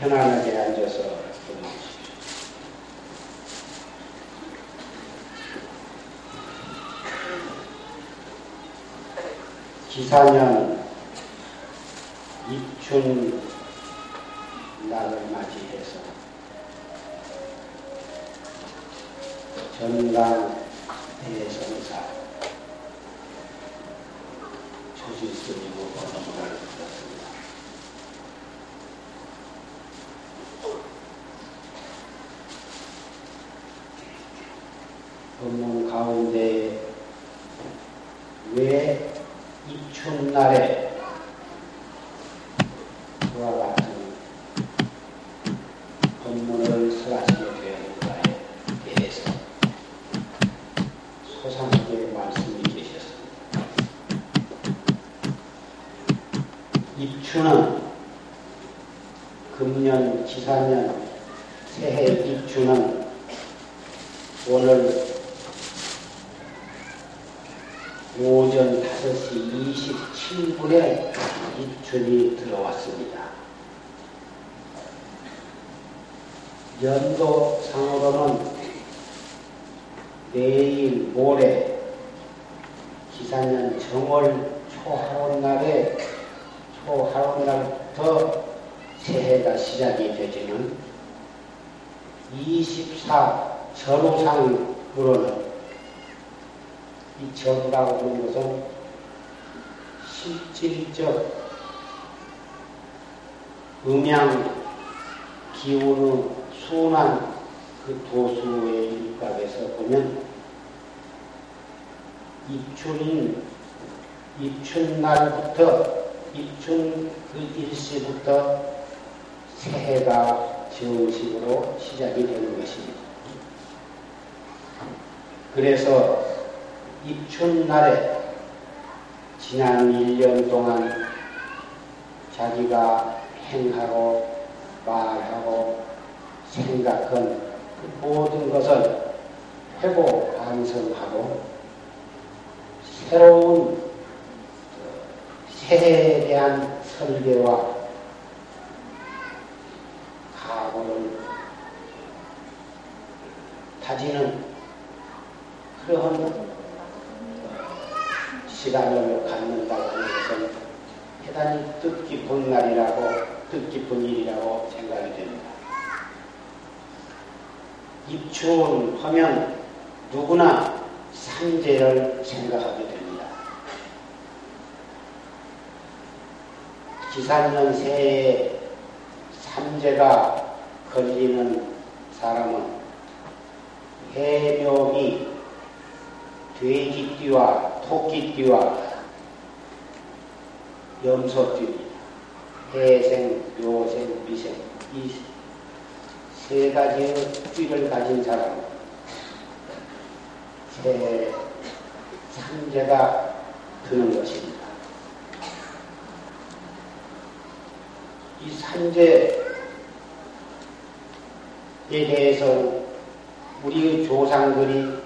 편안하게 앉아서 보내십시오. 기사년 입춘 날을 맞이해서 전강 대성사 조실스님의 법문을 들었습니다. 법문 가운데 왜 입춘날에 그와 같은 법문을 설하시게 되었는가에 대해서 소상하게 말씀이 계셨습니다. 입춘은 금년 기사년 새해 입춘은 오늘 오전 5시 27분에 입춘이 들어왔습니다. 연도상으로는 내일 모레 기사년 정월 초하룻날에 초하룻날부터 새해가 시작이 되지는 24 전후상으로는 이 전이라고 하는 것은 실질적 음양 기운의 순한 그 도수의 일각에서 보면 입춘인 입춘날부터 입춘 그 일시부터 새해가 정식으로 시작이 되는 것입니다. 그래서 입춘날에 지난 1년 동안 자기가 행하고 말하고 생각한 그 모든 것을 회고 반성하고 새로운 새해에 대한 설계와 각오를 다지는 그러한 시간을 갖는다고 하는 것은 대단히 뜻깊은 날이라고, 뜻깊은 일이라고 생각이 됩니다. 입춘 하면 누구나 산재를 생각하게 됩니다. 기산년 새에 산재가 걸리는 사람은 해묘이 돼지띠와 토끼띠와 염소띠입니다. 해생, 묘생, 미생 이 세 가지의 띠를 가진 사람 새 산재가 드는 것입니다. 이 산재에 대해서 우리 조상들이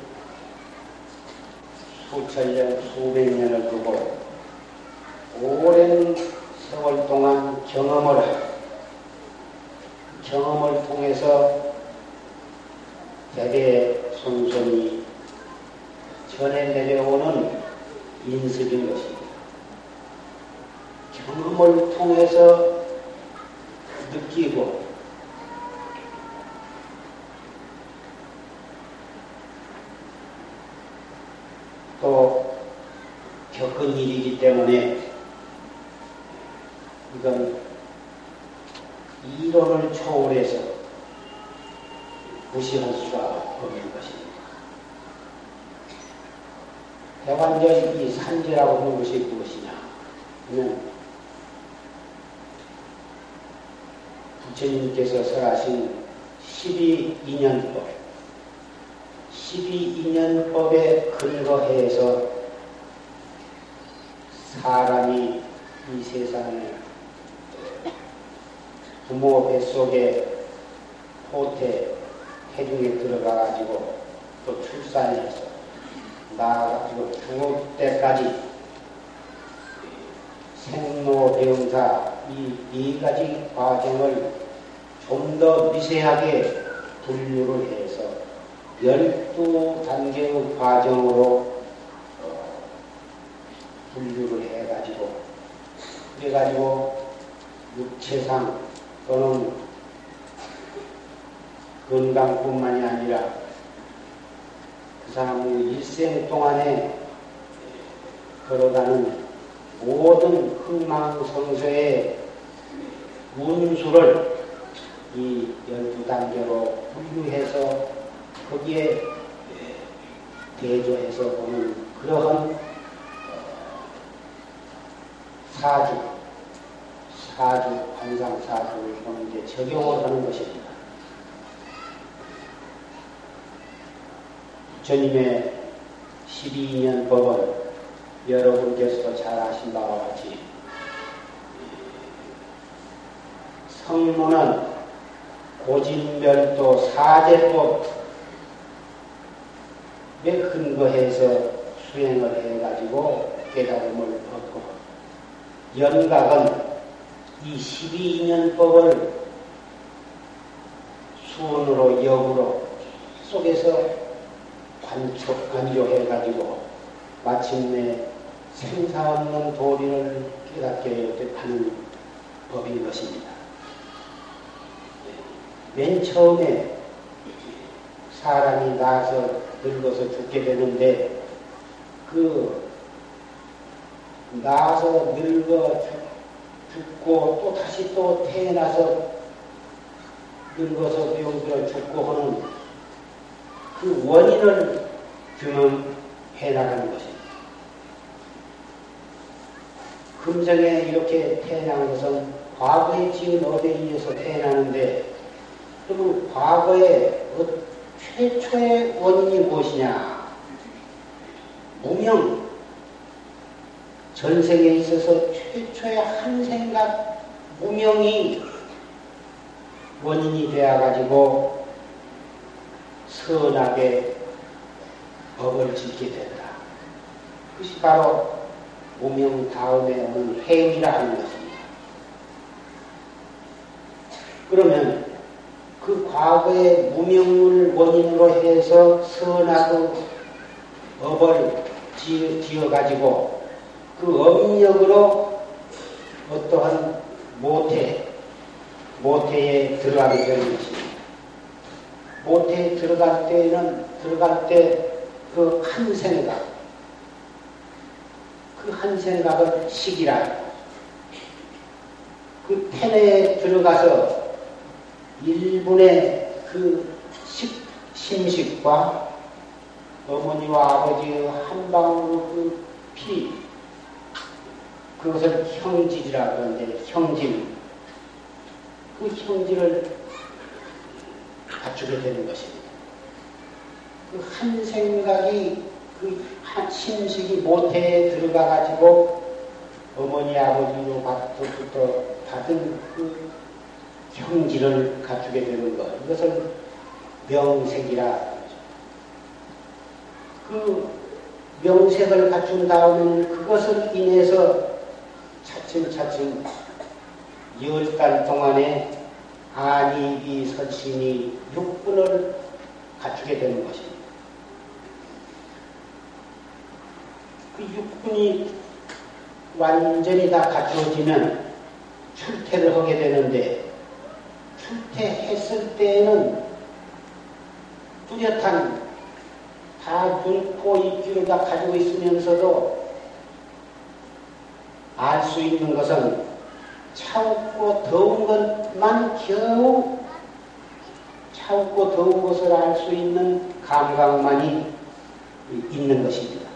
수천 년, 수백 년을 두고 오랜 세월 동안 경험을 하고 경험을 통해서 대대 손손이 전해 내려오는 인습인 것입니다. 경험을 통해서 느끼고 또 겪은 일이기 때문에 이건 이론을 초월해서 무시할 수가 없는 것입니다. 대관절 이 산재라고 하는 것이 무엇이냐 하면 부처님께서 설하신 12인연법 12인연법에 근거해서 사람이 이 세상에 부모 뱃속에 호태, 태중에 들어가가지고 또 출산해서 나가지고 죽을 때까지 생로병사 이 네 가지 과정을 좀 더 미세하게 분류를 해서 열두 단계의 과정으로 어, 분류를 해가지고 그래가지고 육체상 또는 건강뿐만이 아니라 그 사람의 일생 동안에 걸어가는 모든 흥망성쇠의 운수를 이 열두 단계로 분류해서 거기에 대조해서 보는 그러한 어, 사주, 사주, 환상 사주를 보는 게 적용을 하는 것입니다. 부처님의 12년 법은 여러분께서도 잘 아신 바와 같이 성문은 고진별도 사제법 에 근거해서 수행을 해가지고 깨달음을 얻고 연각은 이 12인연법을 수원으로 역으로 속에서 관촉, 관조해가지고 마침내 생사 없는 도리를 깨닫게 하는 법인 것입니다. 맨 처음에 사람이 나서 늙어서 죽게 되는데 그 나서 늙어 죽고 또 다시 또 태어나서 늙어서 병들어 죽고 하는 그 원인을 경험해 나가는 것입니다. 금정에 이렇게 태어난 것은 과거에 지은 어에 의해서 태어나는데 그러면 과거에 어, 최초의 원인이 무엇이냐? 무명. 전생에 있어서 최초의 한 생각 무명이 원인이 되어가지고 선하게 법을 짓게 된다. 그것이 바로 무명 다음에 오는 행위라 하는 것입니다. 그러면 그 과거의 무명을 원인으로 해서 선하고 업을 지어가지고 그 업력으로 어떠한 모태, 모태에 들어가게 되는 것입니다. 모태에 들어갈 때는, 들어갈 때 그 한 생각, 그 한 생각은 식이라. 그 텐에 들어가서 일분의 그 식, 심식과 어머니와 아버지의 한 방울 그 피, 그것을 형질이라 그러는데, 형질. 그 형질을 갖추게 되는 것입니다. 그 한 생각이 그 한 심식이 모태에 들어가 가지고 어머니 아버지로부터 받은 그 형질을 갖추게 되는 것. 이것을 명색이라 그 명색을 갖춘 다음에 그것을 인해서 차츰차츰 열 달 동안에 안이비 설신이 육분을 갖추게 되는 것입니다. 그 육분이 완전히 다 갖추어지면 출퇴를 하게 되는데 출퇴했을 때에는 뚜렷한 다 눈, 코, 입귀를 다 가지고 있으면서도 알 수 있는 것은 차갑고 더운 것만 겨우 차갑고 더운 것을 알 수 있는 감각만이 있는 것입니다.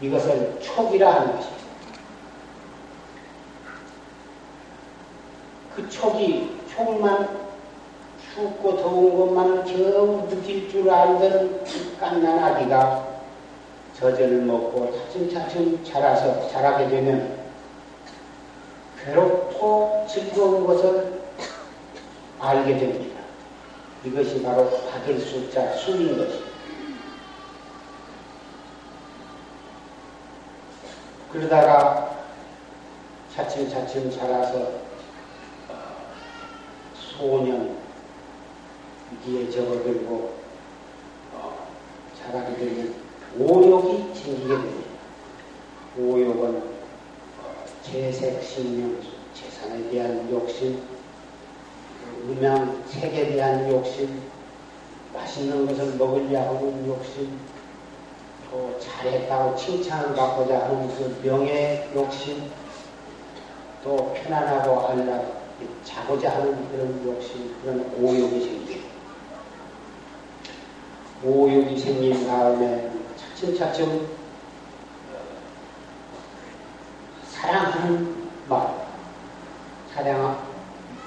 이것을 촉이라 하는 것입니다. 그 촉이 촉만 춥고 더운 것만 겨우 느낄 줄 알던 깐난 아기가 젖을 먹고 차츰차츰 자라서 자라게 되면 괴롭고 즐거운 것을 알게 됩니다. 이것이 바로 받을 숫자 수인 것입니다. 그러다가 차츰차츰 자라서 소년 이에 접어들고 어, 자라게 되면 오욕이 생기게 됩니다. 오욕은 어, 재색, 신명, 재산에 대한 욕심, 음양, 색에 대한 욕심, 맛있는 것을 먹으려 하는 욕심, 또 잘했다고 칭찬을 받고자 하는 그 명예 욕심, 또 편안하고 하려 자고자 하는 그런 욕심, 그런 오욕이 생기고, 오욕이 생긴 다음에 차츰차츰 사랑하는 마음, 사랑,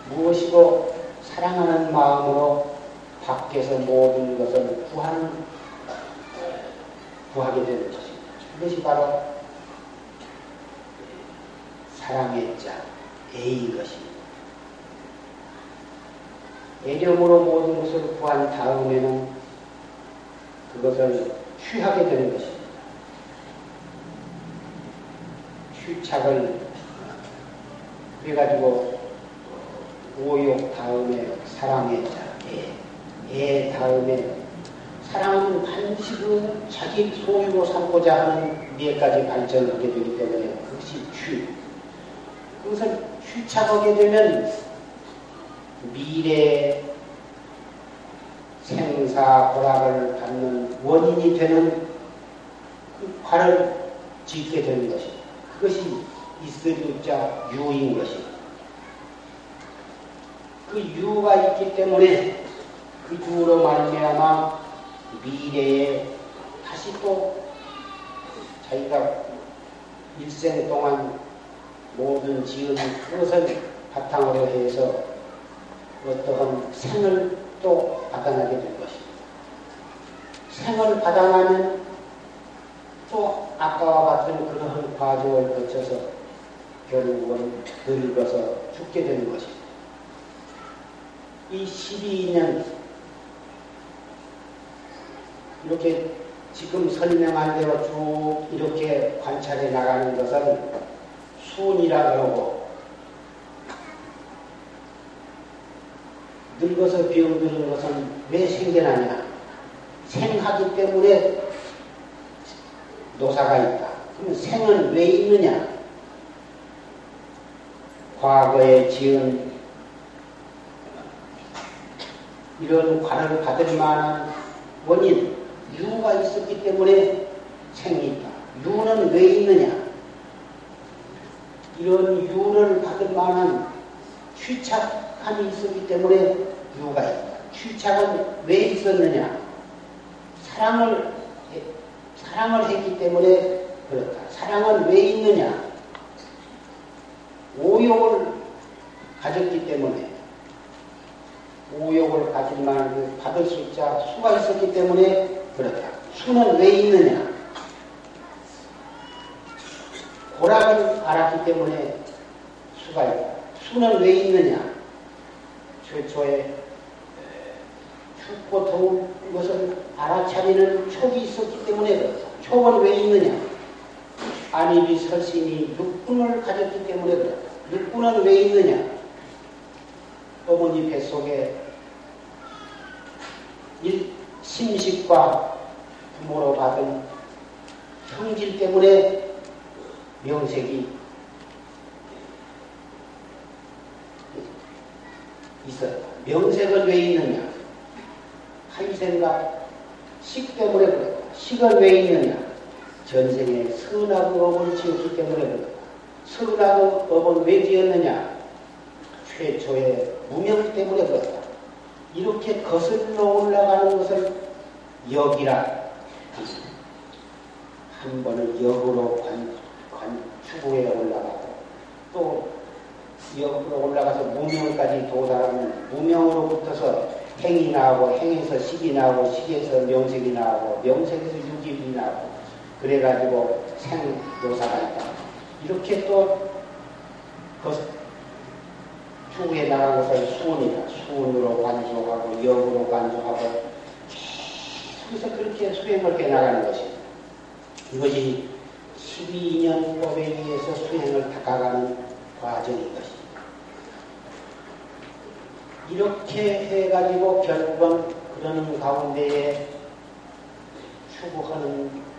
무엇이고 사랑하는 마음으로 밖에서 모든 것을 구하는, 구하게 되는 것입니다. 이것이 바로 사랑의 자, 애인 것입니다. 애령으로 모든 것을 구한 다음에는 그것을 취하게 되는 것입니다. 취착을 그래가지고 오욕 다음에 사랑의 자, 애, 애 다음에 사랑은 반드시 그 자기 소유로 삼고자 하는 미에까지 발전하게 되기 때문에 그것이 취. 그것을 취착하게 되면 미래 생사 호락을 받는 원인이 되는 그 과를 짓게 되는 것입니다. 그것이 있어주자 유인 것입니다. 그 유가 있기 때문에 그 유로 말미암아 미래에 다시 또 자기가 일생 동안 모든 지은 그것을 바탕으로 해서 어떠한 생을 또 받아나게 될 것입니다. 생을 받아나면 또 아까와 같은 그러한 과정을 거쳐서 결국은 늙어서 죽게 되는 것입니다. 이 12년 이렇게 지금 설명한 대로 쭉 이렇게 관찰해 나가는 것은 순이라 그러고 늙어서 병드는 것은 왜 생겨나냐? 생하기 때문에 노사가 있다. 그럼 생은 왜 있느냐? 과거에 지은 이런 관을 받을 만한 원인, 유가 있었기 때문에 생이 있다. 유는 왜 있느냐? 이런 유를 받을 만한 취착함이 있었기 때문에 유가 있다. 취착은 왜 있었느냐? 사랑을, 사랑을 했기 때문에 그렇다. 사랑은 왜 있느냐? 오욕을 가졌기 때문에 오욕을 가진 만한 받을 숫자 수가 있었기 때문에 그렇다. 수는 왜 있느냐? 고락을 알았기 때문에 수가 있다. 수는 왜 있느냐? 최초에 춥고 더운 것을 알아차리는 촉이 있었기 때문에 그렇다. 촉은 왜 있느냐? 안입이 설신이 육군을 가졌기 때문에 그렇다. 육군은 왜 있느냐? 어머니 뱃속에 심식과 부모로 받은 형질 때문에 명색이 있었다. 명색은 왜 있느냐? 하이생각 식 때문에 그렇다. 식은 왜 있느냐? 전생에 선악의 업을 지었기 때문에. 선악의 업은 왜 지었느냐? 최초의 무명 때문에 그렇다. 이렇게 거슬러 올라가는 것을 역이라 한 번은 역으로 관, 관 추구에 올라가고 또 역으로 올라가서 무명까지 도달하면 무명으로부터서 행이 나오고 행에서 식이 나오고 식에서 명색이 나오고 명색에서 유기이 나오고 그래가지고 생노사가 있다. 이렇게 또 추구해 나간 것을 수운이다. 수운으로 관조하고 역으로 관조하고 계속해서 그렇게 수행을 해 나가는 것입니다. 이것이 12년 법에 의해서 수행을 닦아가는 과정인 것입니다. 이렇게 해가지고 결국은 그러는 가운데에 추구하는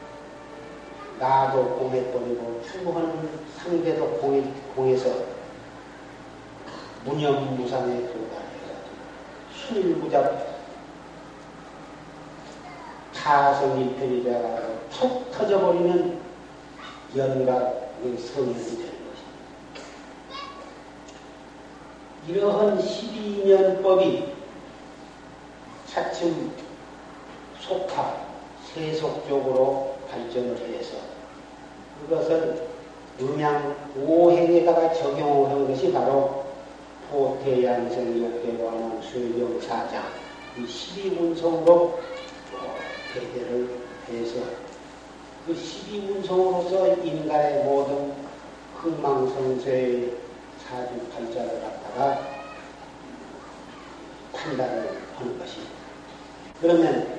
나도 공해버리고 추구하는 상대도 공해, 공해서 무념무상에 도달해가지고 순일부잡 타성일편이다가 툭 터져버리면 연각의 성인이 되는 것입니다. 이러한 12년법이 차츰 속합, 세속적으로 발전을 해서 그것을 음양 오행에다가 적용을 한 것이 바로 포태양생 욕대관왕 수영사장 이 12운성으로 대대를 해서 그 12운성으로서 인간의 모든 흥망성쇠의 사주팔자를 갖다가 판단을 하는 것입니다. 그러면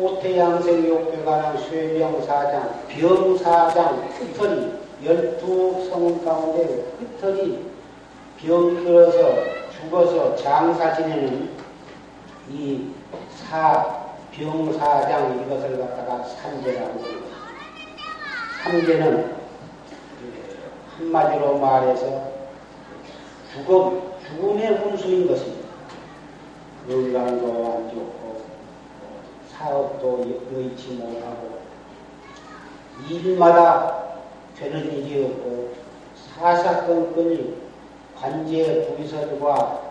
호태양생욕교관한 쇠병사장, 병사장, 끝털이 열두 성 가운데 끝털이 병 들어서 죽어서 장사 지내는 이 사, 병사장 이것을 갖다가 산재라고 합니다. 산재는 한마디로 말해서 죽음, 죽음의 훈수인 것입니다. 건강도 안 좋고, 사업도 여의치 못하고, 일마다 되는 일이 없고, 사사건건이 관제 부위설과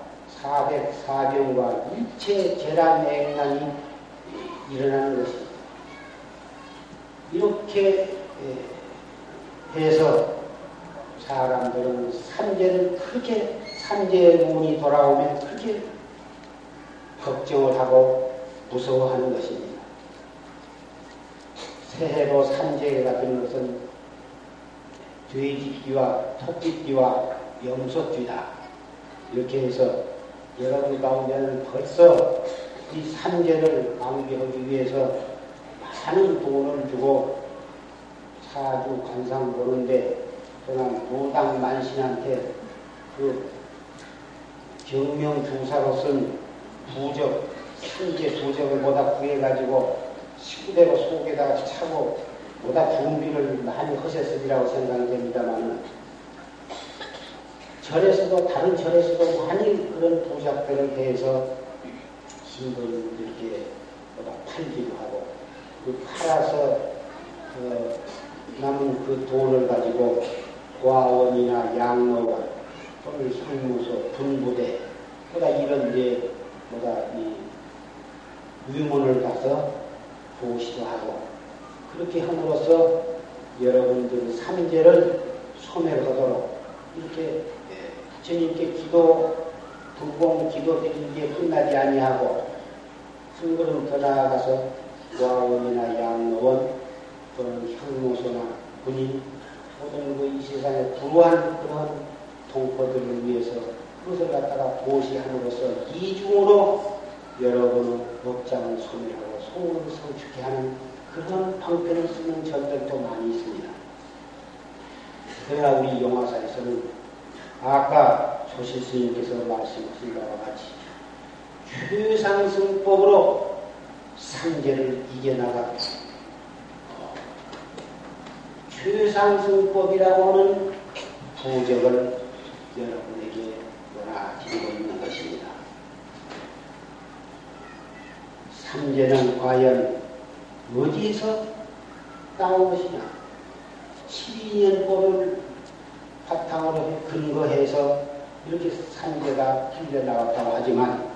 사백 사병과 일체 재란 액난이 일어나는 것입니다. 이렇게 해서 사람들은 산재를 크게 산재의 운이 돌아오면 크게 걱정을 하고 무서워하는 것입니다. 새해로 산재가 되는 것은 돼지띠와 토끼띠와 염소띠다. 이렇게 해서 여러분 가운데는 벌써 이 산재를 방비하기 위해서 많은 돈을 주고 사주 관상 보는데 그러나 무당 만신한테 그 경명 중사로 쓴 부적, 산재 부적을 보다 구해가지고 식구대로 속에다가 차고 보다 준비를 많이 허셨으리라고 생각이 됩니다만은 절에서도 다른 절에서도 많이 그런 부적들을 대해서 신부를 이렇게 보다 팔기도 하고 그 팔아서 그 남은 그 돈을 가지고 과원이나 양로원 또는 향무소, 분부대 보다 이런 데 보다 이 유문을 가서 보시도 하고 그렇게 함으로써 여러분들 삼재를 소멸하도록 이렇게 부처님께 기도 불공 기도 드리는 게 끝나지 아니하고 한 걸음 더 나아가서 와원이나 양로원 또는 향로소나 군인 모든 그 이 세상에 불우한 그런 동포들을 위해서 그것을 갖다가 보시함으로써 이중으로 여러분의 법장을 소멸하고 소문을 성축해 하는 그런 방편을 쓰는 절들도 많이 있습니다. 그러나 우리 용화사에서는 아까 조실 스님께서 말씀하신 바와 같이 최상승법으로 상계를 이겨나가고 최상승법이라고 하는 부적을 여러분에게 논하드리고 있는 것입니다. 삼재는 과연 어디에서 나온 것이냐? 12년법을 바탕으로 근거해서 이렇게 삼재가 풀려나왔다고 하지만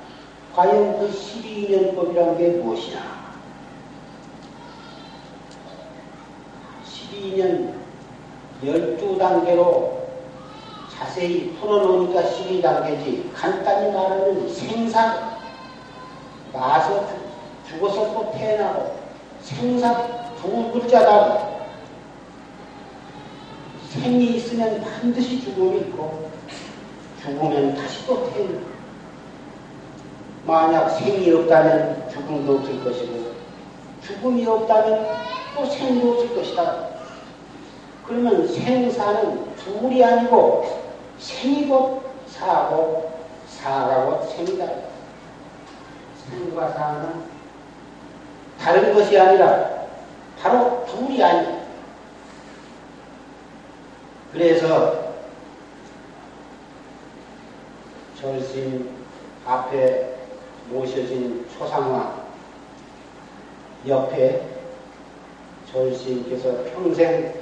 과연 그 12년법이란 게 무엇이냐? 12년 12단계로 자세히 풀어놓으니까 12단계지 간단히 말하면 생산 나서 죽어서 또 태어나고 생산 두 글자다 생이 있으면 반드시 죽음이 있고 죽으면 다시 또 태어나 만약 생이 없다면 죽음도 없을 것이고 죽음이 없다면 또 생도 없을 것이다. 그러면 생사는 둘이 아니고 생이 고 사고 사하고 생이다. 생과 사는 다른 것이 아니라 바로 둘이 아니야. 그래서 절심 앞에 모셔진 초상화 옆에 절심께서 평생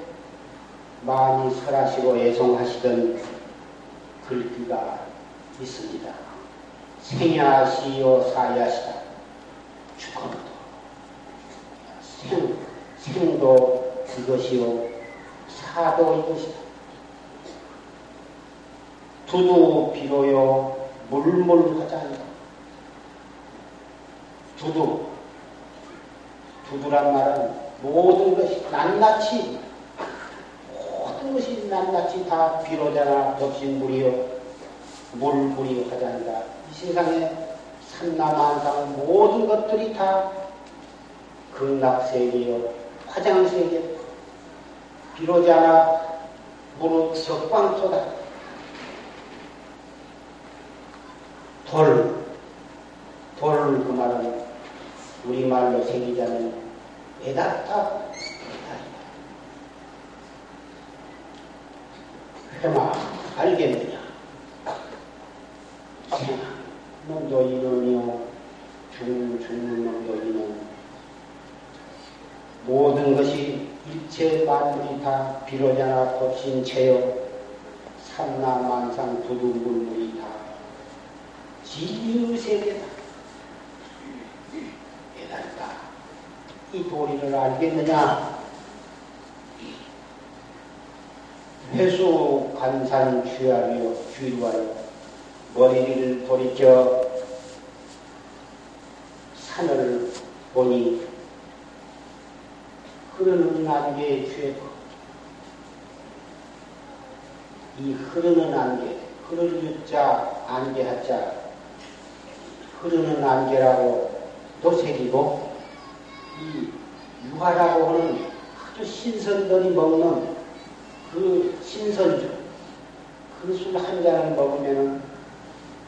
많이 설하시고 애송하시던 글귀가 있습니다. 생야시요 사야시다. 죽어도 생, 생도 이것이요. 사도 이것이다. 두두 비로요. 물물하자니까. 두두. 두두란 말은 모든 것이 낱낱이 모든 것이 낱낱이 다 비로자나 법신물이요. 물물이요 하자니까. 이 세상에 산나만상 모든 것들이 다 극락세계요. 화장세계. 비로자나 무릇 석방소다. 돌, 돌, 그 말은 우리말로 새기자면 에다타, 회마, 알겠느냐? 놈도 이놈이요, 죽, 죽는 놈도 이놈. 모든 것이 일체 만물이 다 비로자나 법신체요, 산나만상 부두물물이 진리의 세계다. 깨달다. 이 도리를 알겠느냐? 회수 간산 주하여 주의하여 머리를 돌이켜 산을 보니 흐르는 안개에 취했고 이 흐르는 안개, 흐를 유자, 안개 하자. 흐르는 안개라고 또 새기고 이 유화라고 하는 아주 신선들이 먹는 그 신선주 그 술 한 잔을 먹으면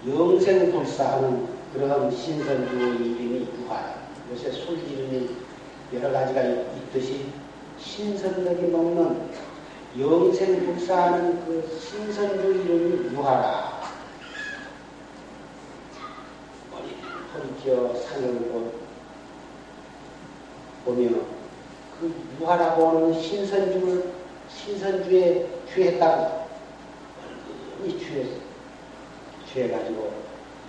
영생불사하는 그런 신선주의 이름이 유화 요새 술 이름이 여러 가지가 있듯이 신선들이 먹는 영생 불사하는 그 신선주 이름이 유화라. 헐기어 산을 보면 그 유하라고 하는 신선주를 신선주에 취했다고. 얼굴이 취해 취해가지고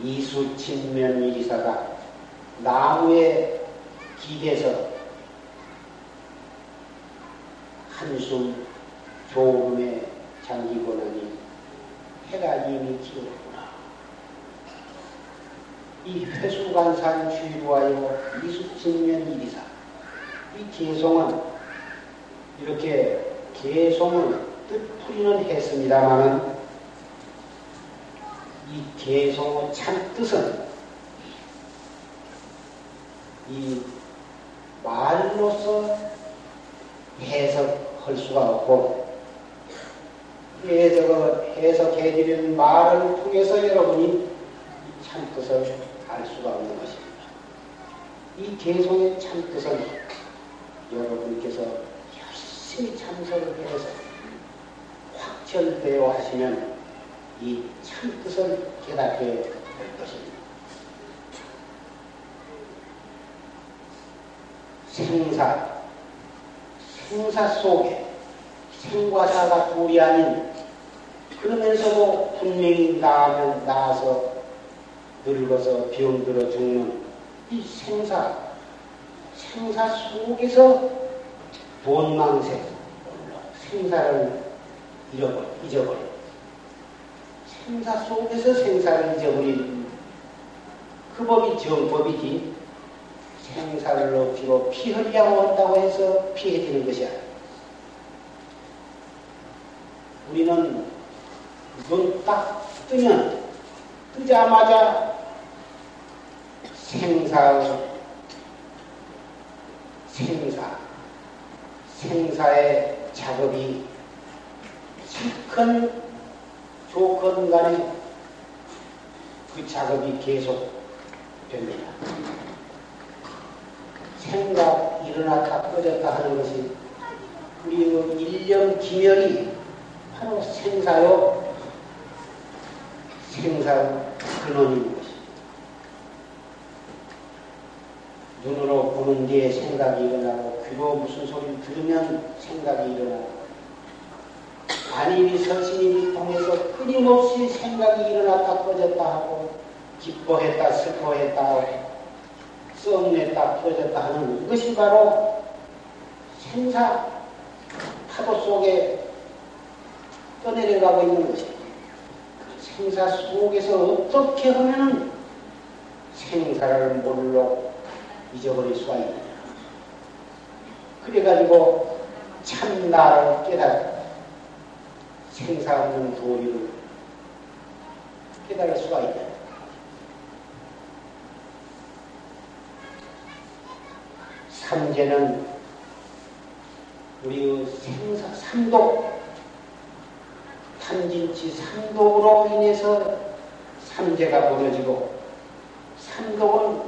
이수친면 이리사가 나무에 기대서 한숨 조음에 잠기고 나니 해가 이미 지고 이 회수관산 주의하여 이수증면 이리사. 이 개송은 이렇게 개송을 뜻풀이는 했습니다만은 이 개송의 참 뜻은 이 말로서 해석 할 수가 없고 해석을 해석해 드리는 말을 통해서 여러분이 참 뜻을 알 수가 없는 것입니다. 이 개송의 참뜻은 여러분께서 열심히 참석을 해서 확철되어 하시면 이 참 뜻을 깨닫게 될 것입니다. 생사, 생사 속에 생과 사가 둘이 아닌 그러면서도 분명히 나면 나서 늙어서 병들어 죽는 이 생사, 생사 속에서 본망세, 생사를 잃어버려, 잊어버려. 생사 속에서 생사를 잊어버린 그 법이 정법이지 생사를 높이고 피하려고 한다고 해서 피해지는 것이 아니야. 우리는 눈 딱 뜨면 뜨자마자 생사의 생사, 생사의 작업이 큰 좋건 간에 그 작업이 계속 됩니다. 생각 일어났다 꺼졌다 하는 것이 우리 그 일념 기멸이 바로 생사요 생사 근원인 것입니다. 눈으로 보는 뒤에 생각이 일어나고 귀로 무슨 소리를 들으면 생각이 일어나고 안입이 서신입이 통해서 끊임없이 생각이 일어났다 꺼졌다 하고 기뻐했다 슬퍼했다 썩냈다 풀어졌다 하는 이것이 바로 생사 파도 속에 떠내려가고 있는 것입니다. 생사 속에서 어떻게 하면 생사를 몰로 잊어버릴 수가 있느냐. 그래가지고 참 나를 깨달아 생사 없는 도리를 깨달을 수가 있다. 삼재는 우리 생사 삼독 탐진치 삼독으로 인해서 삼재가 벌어지고 삼독은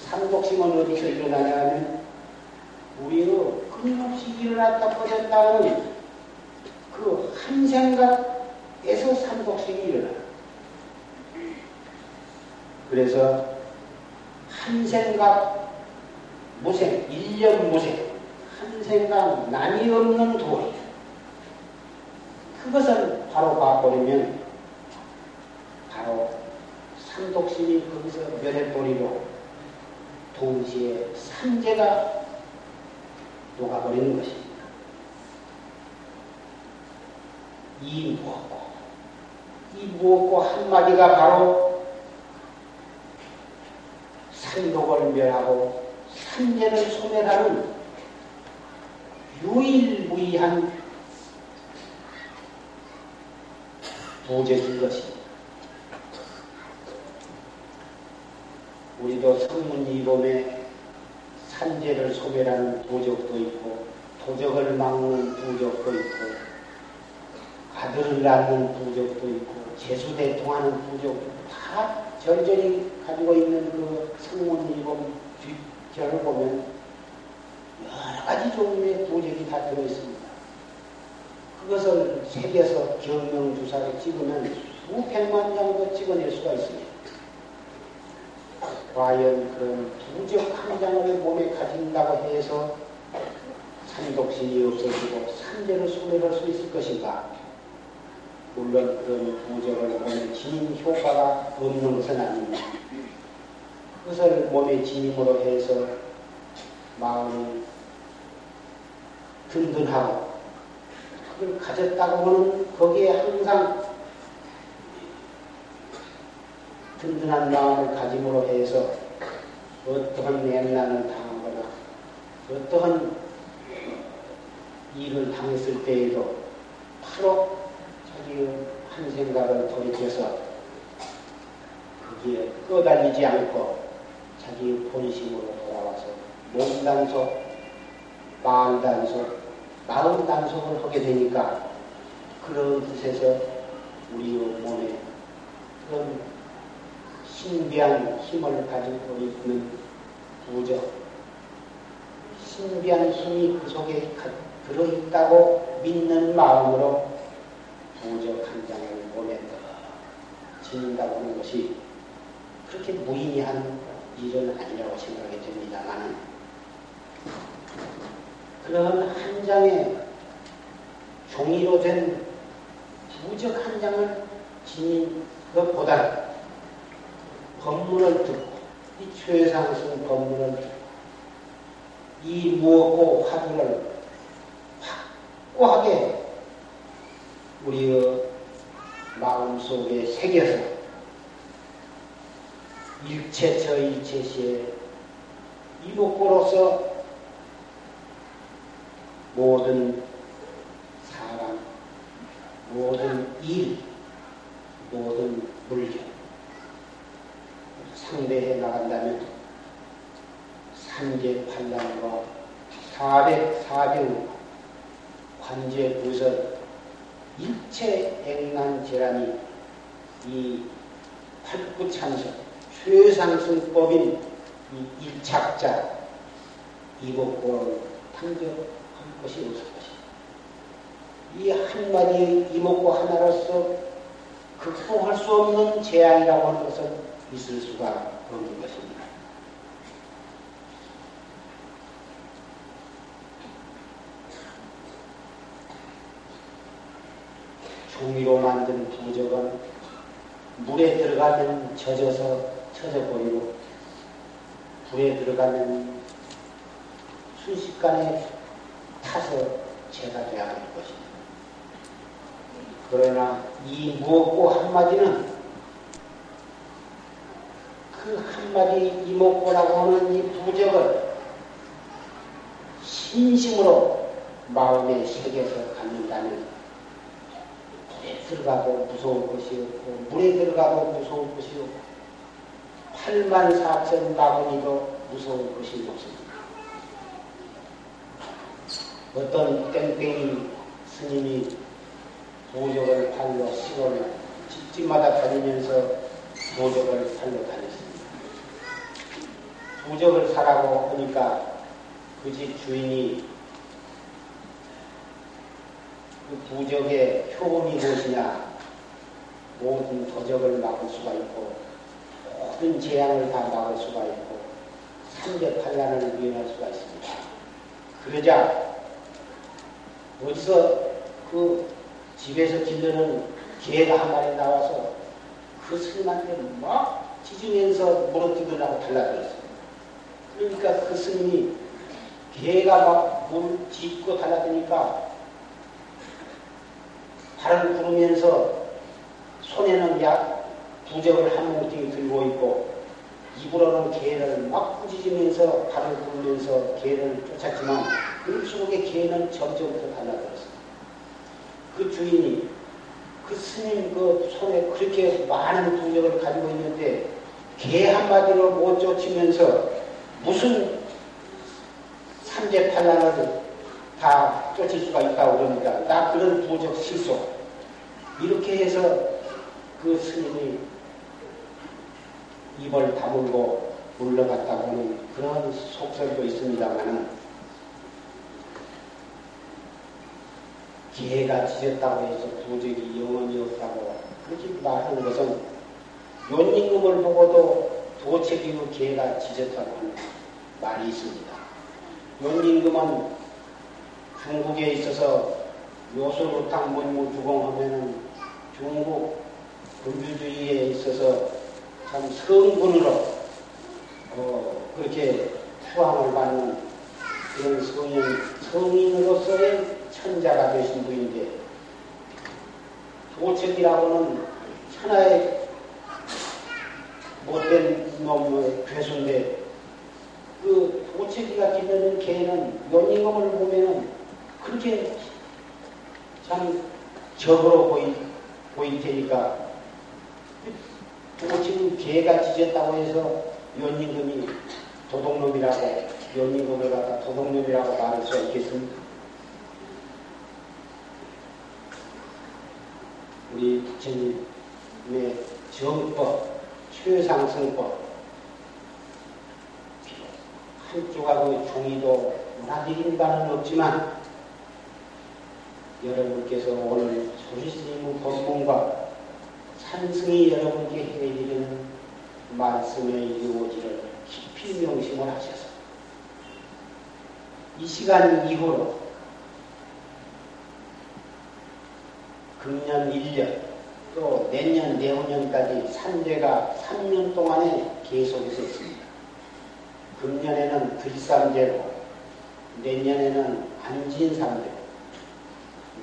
삼독심은 어디서 일어나냐 하면 우리의 끊임없이 일어났다 버렸다는 그 한 생각에서 삼독심이 일어나. 그래서 한 생각 무생, 일념 무생, 한 생각 남이 없는 도리. 그것을 바로 봐버리면 바로 삼독심이 거기서 멸해버리고 동시에 삼재가 녹아버리는 것입니다. 이 무엇고 이 무엇고 한마디가 바로 삼독을 멸하고 삼재를 소멸하는 유일무이한 도적인 것입니다. 우리도 성문이범에 산재를 소멸하는 도적도 있고 도적을 막는 부적도 있고 아들을 낳는 부적도 있고 재수대통하는 부적도 다 절절히 가지고 있는 그 성문이범 뒷절을 보면 여러 가지 종류의 도적이 다 들어있습니다. 그것을 새겨서 경명주사를 찍으면 수백만 장도 찍어낼 수가 있습니다. 과연 그런 부적 한 장을 몸에 가진다고 해서 산독심이 없어지고 산재를 소멸할 수 있을 것인가? 물론 그런 부적을 몸에 지닌 효과가 없는 것은 아닙니다. 그것을 몸에 지님으로 해서 마음이 든든하고 그걸 가졌다고 하는 거기에 항상 든든한 마음을 가짐으로 해서 어떠한 내난을 당하거나 어떠한 일을 당했을 때에도 바로 자기의 한 생각을 돌이켜서 거기에 꺼달리지 않고 자기 본심으로 돌아와서 몸 단속, 마음 단속, 마음 단속을 하게 되니까 그런 뜻에서 우리 몸에 그런 신비한 힘을 가지고 있는 부적, 신비한 힘이 그 속에 들어있다고 믿는 마음으로 부적 한 장을 몸에 짓는다고 하는 것이 그렇게 무의미한 일은 아니라고 생각이 됩니다만 그런 한 장의 종이로 된 부적 한 장을 지닌 것보다 법문을 듣고 이 최상승 법문을 듣고 이 무엇고 화두를 확고하게 우리의 마음속에 새겨서 일체처 일체시에 이목구로서 모든 사람, 모든 일, 모든 물건 상대해 나간다면 삼재팔란과 사백 사병 관제 부설 일체 액난 재란이 이 팔구 찬성, 최상승법인 이 일착자, 이목구를 탐정할 것이 없을 것이다. 이 한마디 이목구 하나로서 극복할 수 없는 재앙이라고 하는 것은 있을 수가 없는 것입니다. 종이로 만든 부적은 물에 들어가면 젖어서 젖어 버리고 불에 들어가면 순식간에 타서 재가 되어야 될 것입니다. 그러나 이 무엇고 한마디는 그 한마디 이목고라고 하는 이 부적을 신심으로 마음에 새겨서 갖는다면 물에 들어가도 무서울 것이 없고 물에 들어가도 무서울 것이 없고 8만 4천 바구니도 무서울 것이 없습니다. 어떤 땡땡이 스님이 보적을 팔러 시골 집집마다 다니면서 보적을 팔러 다녔습니다. 보적을 사라고 하니까 그 집 주인이 그 부적의 효험이 무엇이냐 모든 도적을 막을 수가 있고 모든 재앙을 다 막을 수가 있고 삼재팔란을 유행할 수가 있습니다. 그러자 어디서 그 집에서 길르는 개가 한 마리 나와서 그 스님한테 막 짖으면서 물어뜯으려고 달라들었어요. 그러니까 그 스님이 개가 막물 짖고 달라드니까 발을 구르면서 손에는 약 부적을 한 뭉텅이 들고 있고 입으로는 개를 막 꾸짖으면서 발을 구르면서 개를 쫓았지만 그 속에 개는 점점 더 달라들었어요. 그 주인이 그 스님 그 손에 그렇게 많은 부적을 가지고 있는데 개 한마디로 못 쫓으면서 무슨 삼재팔란을 다 쫓을 수가 있다고 그럽니다. 나 그런 부적 실속. 이렇게 해서 그 스님이 입을 다물고 물러갔다고 하는 그런 속설도 있습니다만은 개가 짖었다고 해서 도적이 영원히 없다고 그렇게 말하는 것은 연임금을 보고도 도책이고 개가 짖었다고 하는 말이 있습니다. 연임금은 중국에 있어서 요소루탕 문무 주공하면은 중국 불교주의에 있어서 참 성분으로 어, 그렇게 투항을 받는 그런 성인, 성인으로서의 천자가 되신 분인데 도책이라고는 천하의 못된 놈의 괴수인데 그 도책이가 기르는 개는 연임금을 보면은 그렇게 참 적으로 보이, 보일 테니까 도책은 개가 짖었다고 해서 연임금이 도둑놈이라고 연임금을 갖다 도둑놈이라고 말할 수 있겠습니까? 우리 부처님의 정법, 최상승법, 한쪽하고 종이도 문화적인 바는 없지만 여러분께서 오늘 소리스님의 법문과 산승이 여러분께 해드리는 말씀의 요지를 깊이 명심을 하셔서 이 시간 이후로 금년 1년 또 내년 내후년까지 산재가 3년 동안에 계속해서 있습니다. 금년에는 들삼재로 내년에는 안진삼재로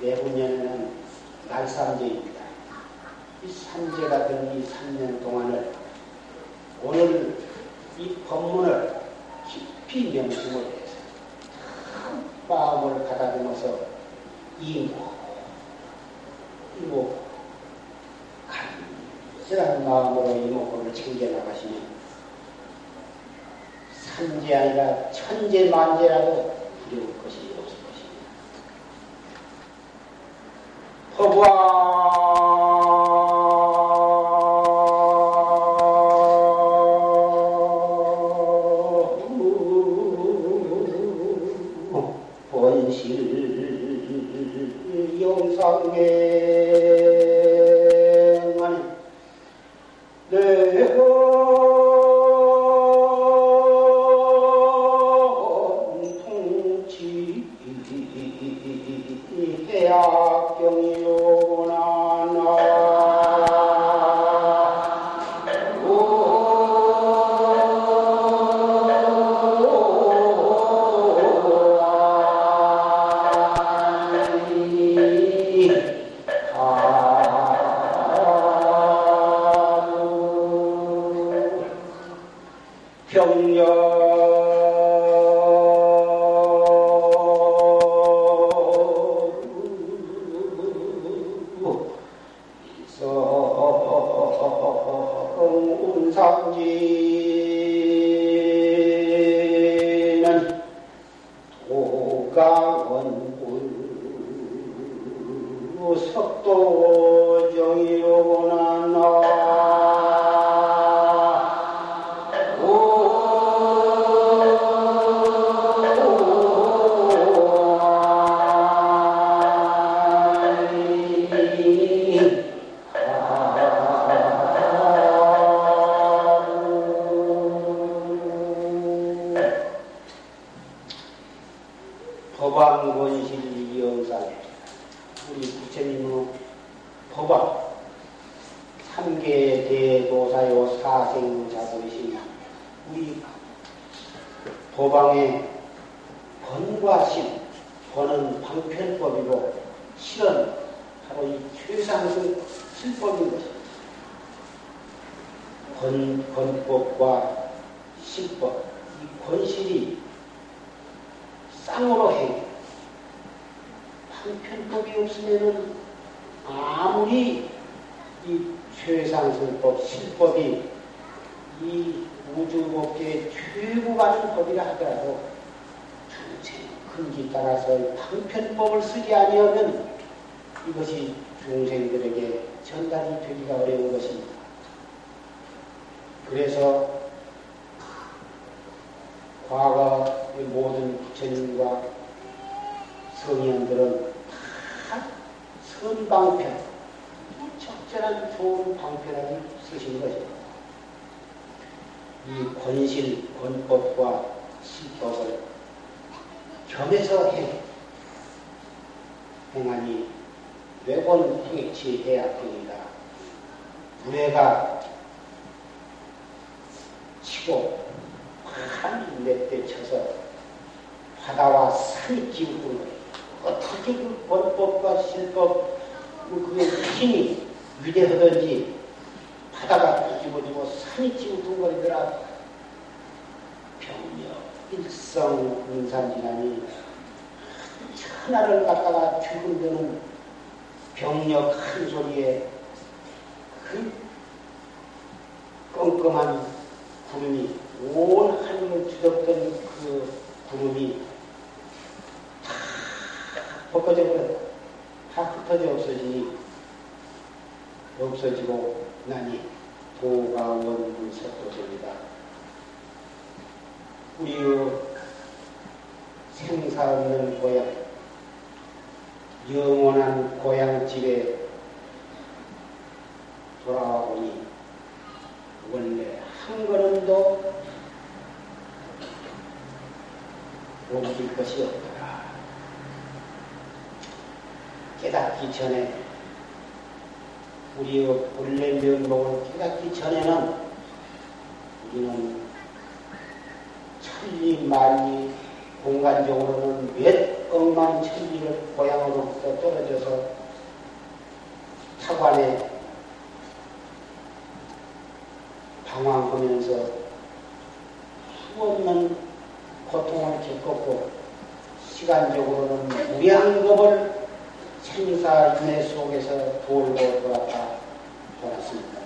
내후년에는 날삼재입니다. 이 삼재 같은 이 3년 동안을 오늘 이 법문을 깊이 명심을 해서 마음을 가다듬어서 이 이목 간절한 마음으로 이목구를 챙겨나가시면 산재 아니라 천재 만재라도 두려울 것이 없을 것입니다. 허부아 따라서 방편법을 쓰지 아니하면 이것이 중생들에게 전달이 되기가 어려운 것입니다. 그래서 과거의 모든 부처님과 성인들은 다 선방편, 적절한 좋은 방편을 쓰신 것입니다. 이 권실, 권법과 시법을 점에서 해. 행하니 외권 행치 대학행이다. 무례가 치고 한 내때쳐서 바다와 산이 지우고 어떻게 그 권법과 실법 그게 힘이 위대하던지 바다가 뒤집어지고 산이 지우고 거리더라 병력 일성 군산지남이 천하를 갖다가 죽은드는 병력 한 소리에 그 껌껌한 구름이 온 하늘을 뒤덮던 그 구름이 다 벗겨져 버렸다. 다 흩어져 없어지니 없어지고 나니 도가원군 석도성이다. 우리의 생사 없는 고향, 영원한 고향 집에 돌아오니 원래 한 걸음도 옮길 것이 없더라. 깨닫기 전에 우리의 본래 면목을 깨닫기 전에는 우리는 이 만이 공간적으로는 몇 억만 천리를 고향으로부터 떨어져서 차관에 방황하면서 수없는 고통을 겪었고 시간적으로는 무양겁을 생사인의 속에서 돌고 돌았다 돌았습니다.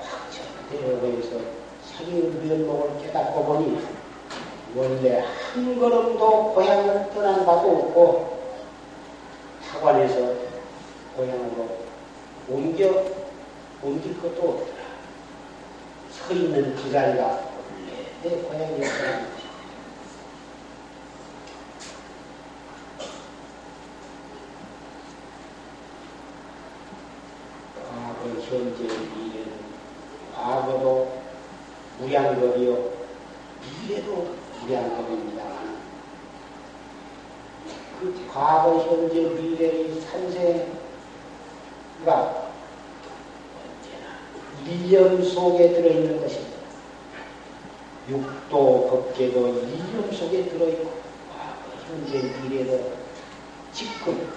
확철대로 해서 자기의 면목을 깨닫고 보니 원래 한 걸음도 고향을 떠난 바도 없고 사관에서 고향으로 옮겨 옮길 것도 없더라. 서 있는 그 자리가 원래 내 고향이었다는 거지. 현재 미래 무량겁이요, 미래도 무량겁입니다만, 그 과거, 현재, 미래의 산세가 언제나 일념 속에 들어있는 것입니다. 육도, 법계도 일념 속에 들어있고, 과거, 현재, 미래도 지금,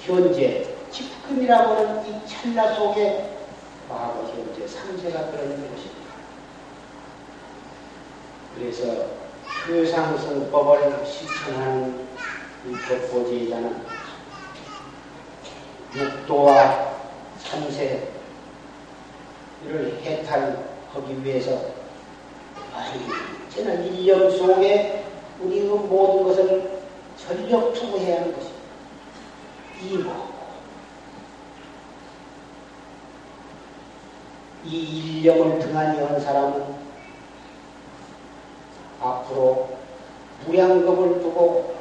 현재, 지금이라고 하는 이 찰나 속에 과거, 현재, 삼세가 들어있는 것입니다. 그래서 효상승법을 실천하는 이 법보제자는 육도와 삼세를 해탈하기 위해서 언제나 일념 속에 우리 그 모든 것을 전력 투구해야 하는 것입니다. 이 일념을 등한히 한 사람은 앞으로 무량겁을 두고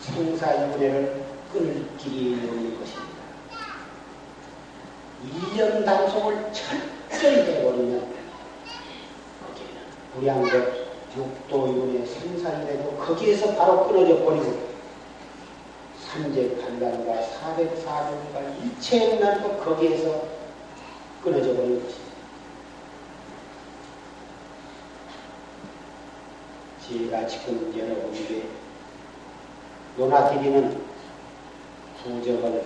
생사윤회를 끊을 길이 없는 것입니다. 일념 단속을 철저히 해버리면 무량겁, 육도윤회, 생사윤회도 거기에서 바로 끊어져 버리고 삼재 판단과 사백 사변과 일체 문화도 거기에서 끊어져 버리는 것입니다. 제가 지금 여러분에게 논하드리는 부적을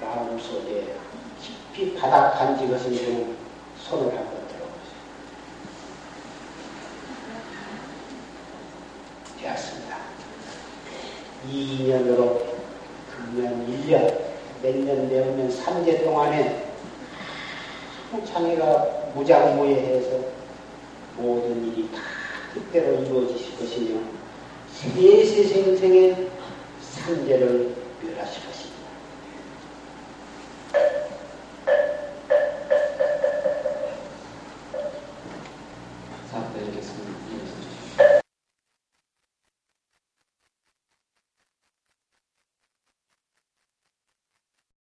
마음속에 깊이 바닥 간직하신 분은 손을 한번 들어보세요. 되었습니다. 이 인연으로 금년 1년, 몇년 내후년 3재 동안에 장애가 무장무예해서 모든 일이 다 뜻대로 이루어지실 것이며 세세 생생의 산재를 멸하실 것입니다.